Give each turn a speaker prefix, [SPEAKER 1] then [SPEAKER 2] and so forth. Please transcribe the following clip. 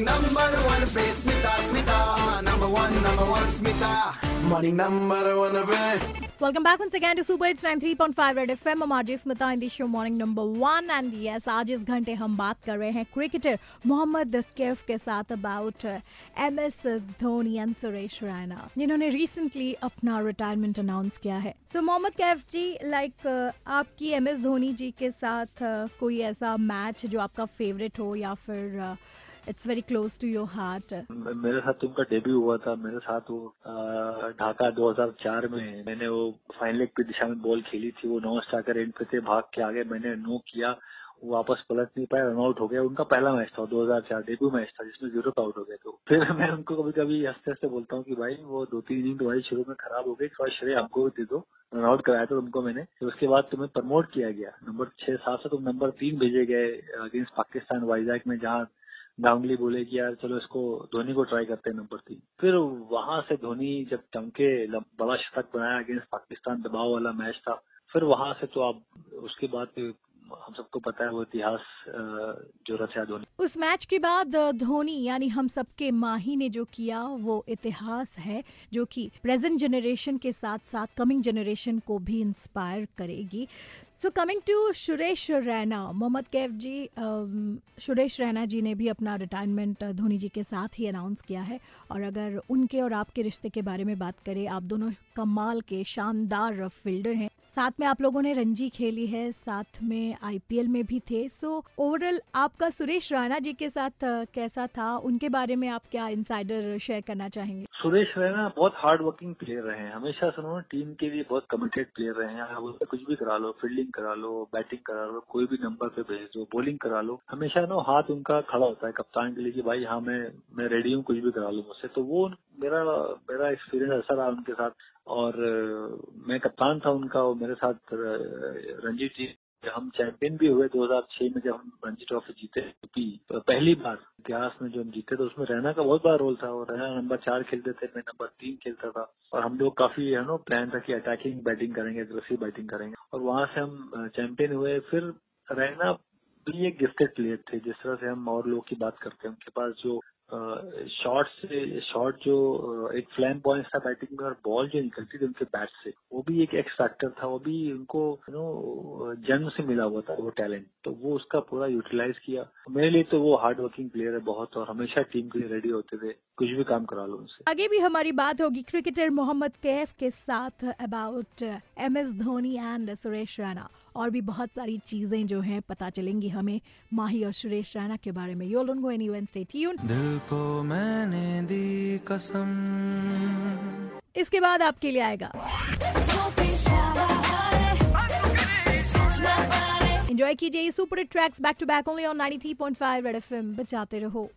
[SPEAKER 1] Morning number one पे Smita Smita number one number one Smita morning number one पे
[SPEAKER 2] Welcome back once again to Super Hits 93.5 Red FM. I'm RJ Smita in the show Morning Number One. And yes, आज इस घंटे हम बात कर रहे हैं क्रिकेटर मोहम्मद कैफ के साथ about M S Dhoni and Suresh Raina जिन्होंने रिसेंटली अपना रिटायरमेंट अनाउंस किया है so Mohammad Kaif ji like like, आपकी एम एस धोनी जी के साथ uh, कोई ऐसा मैच जो आपका फेवरेट हो या फिर uh, it's very close to your heart
[SPEAKER 3] मेरे साथ उनका डेब्यू हुआ था। मेरे साथ वो ढाका 2004 में मैंने वो फाइनल की दिशा में बॉल खेली थी। वो नौ स्टाकर एंड पे थे। भाग के आगे मैंने नो किया। वो वापस पलट नहीं पाया। रन आउट हो गया। उनका पहला मैच था 2004 डेब्यू मैच था, जिसमें ज़ीरो आउट हो गए। तो फिर मैं उनको कभी कभी हँसते हँसते बोलता हूँ कि भाई, वो दो तीन इनिंग तुम्हारी शुरू में खराब हो गई। थोड़ा श्रेय हमको भी दे दो। रन आउट कराया था तुमको मैंने। फिर उसके बाद तुम्हें प्रमोट किया गया। नंबर छह सात से तुम नंबर तीन भेजे गए अगेंस्ट पाकिस्तान, वाइजैक में, जहाँ गांगुली बोले कि यार चलो इसको धोनी को ट्राई करते हैं नंबर तीन फिर वहाँ से धोनी जब चमके बड़ा शतक बनाया अगेंस्ट पाकिस्तान, दबाव वाला मैच था। फिर वहाँ से तो आप, उसके बाद हम सबको पता है वो इतिहास जो रचा धोनी।
[SPEAKER 2] उस मैच के बाद धोनी, यानी हम सबके माही ने जो किया, वो इतिहास है, जो कि प्रेजेंट जनरेशन के साथ साथ कमिंग जनरेशन को भी इंस्पायर करेगी। So coming to Suresh Raina Mohammad Kaif ji Suresh Raina ji ने भी अपना रिटायरमेंट धोनी जी के साथ ही अनाउंस किया है। और अगर उनके और आपके रिश्ते के बारे में बात करें, आप दोनों कमाल के शानदार फील्डर हैं। साथ में आप लोगों ने रणजी खेली है, साथ में आईपीएल में भी थे। सो ओवरऑल आपका सुरेश राणा जी के साथ कैसा था? उनके बारे में आप क्या इनसाइडर शेयर करना चाहेंगे?
[SPEAKER 3] सुरेश रैना बहुत हार्ड वर्किंग प्लेयर रहे हैं। हमेशा से उन्होंने टीम के लिए बहुत कमिटेड प्लेयर रहे हैं। आप उससे कुछ भी करा लो फील्डिंग करा लो बैटिंग करा लो, कोई भी नंबर पे भेज दो बॉलिंग करा लो, हमेशा ना हाथ उनका खड़ा होता है। कप्तान के लिए कि भाई हाँ मैं मैं रेडी हूँ, कुछ भी करा लो मुझसे। तो वो मेरा मेरा एक्सपीरियंस ऐसा रहा उनके साथ। और मैं कप्तान था उनका और मेरे साथ रणजी जी, हम चैंपियन भी हुए 2006 में जब हम रणजी ट्रॉफी जीते यूपी पहली बार इतिहास में जो हम जीते तो उसमें रहना का बहुत बड़ा रोल था और रैना नंबर चार खेलते थे, मैं नंबर तीन खेलता था। और हम लोग काफ़ी है नो, प्लान था कि अटैकिंग बैटिंग करेंगे अग्रेसिव बैटिंग करेंगे। और वहाँ से हम चैंपियन हुए। फिर रहना भी एक गिफ्टेड प्लेयर थे, जिस तरह से हम और लोग की बात करते हैं। उनके पास जो शॉट से, शॉट जो एक फ्लैम पॉइंट था बैटिंग में और बॉल जो निकलती थी उनके बैट से, वो भी एक एक्स फैक्टर था, वो भी उनको यू नो जन्म से मिला हुआ था, वो टैलेंट तो वो उसका पूरा यूटिलाइज किया। मेरे लिए तो वो हार्ड वर्किंग प्लेयर है बहुत और हमेशा टीम के लिए रेडी होते थे, कुछ भी काम करा लो उनसे।
[SPEAKER 2] आगे भी हमारी बात होगी क्रिकेटर मोहम्मद कैफ के साथ about M S Dhoni and Suresh Raina और भी बहुत सारी चीज़ें जो हैं पता चलेंगी हमें माही और सुरेश रैना के बारे में। You don't go anywhere stay tune
[SPEAKER 1] दिल को मैंने दी कसम।
[SPEAKER 2] इसके बाद आपके लिए आएगा। एंजॉय कीजिए super tracks back to back only on 93.5 red FM बचाते रहो।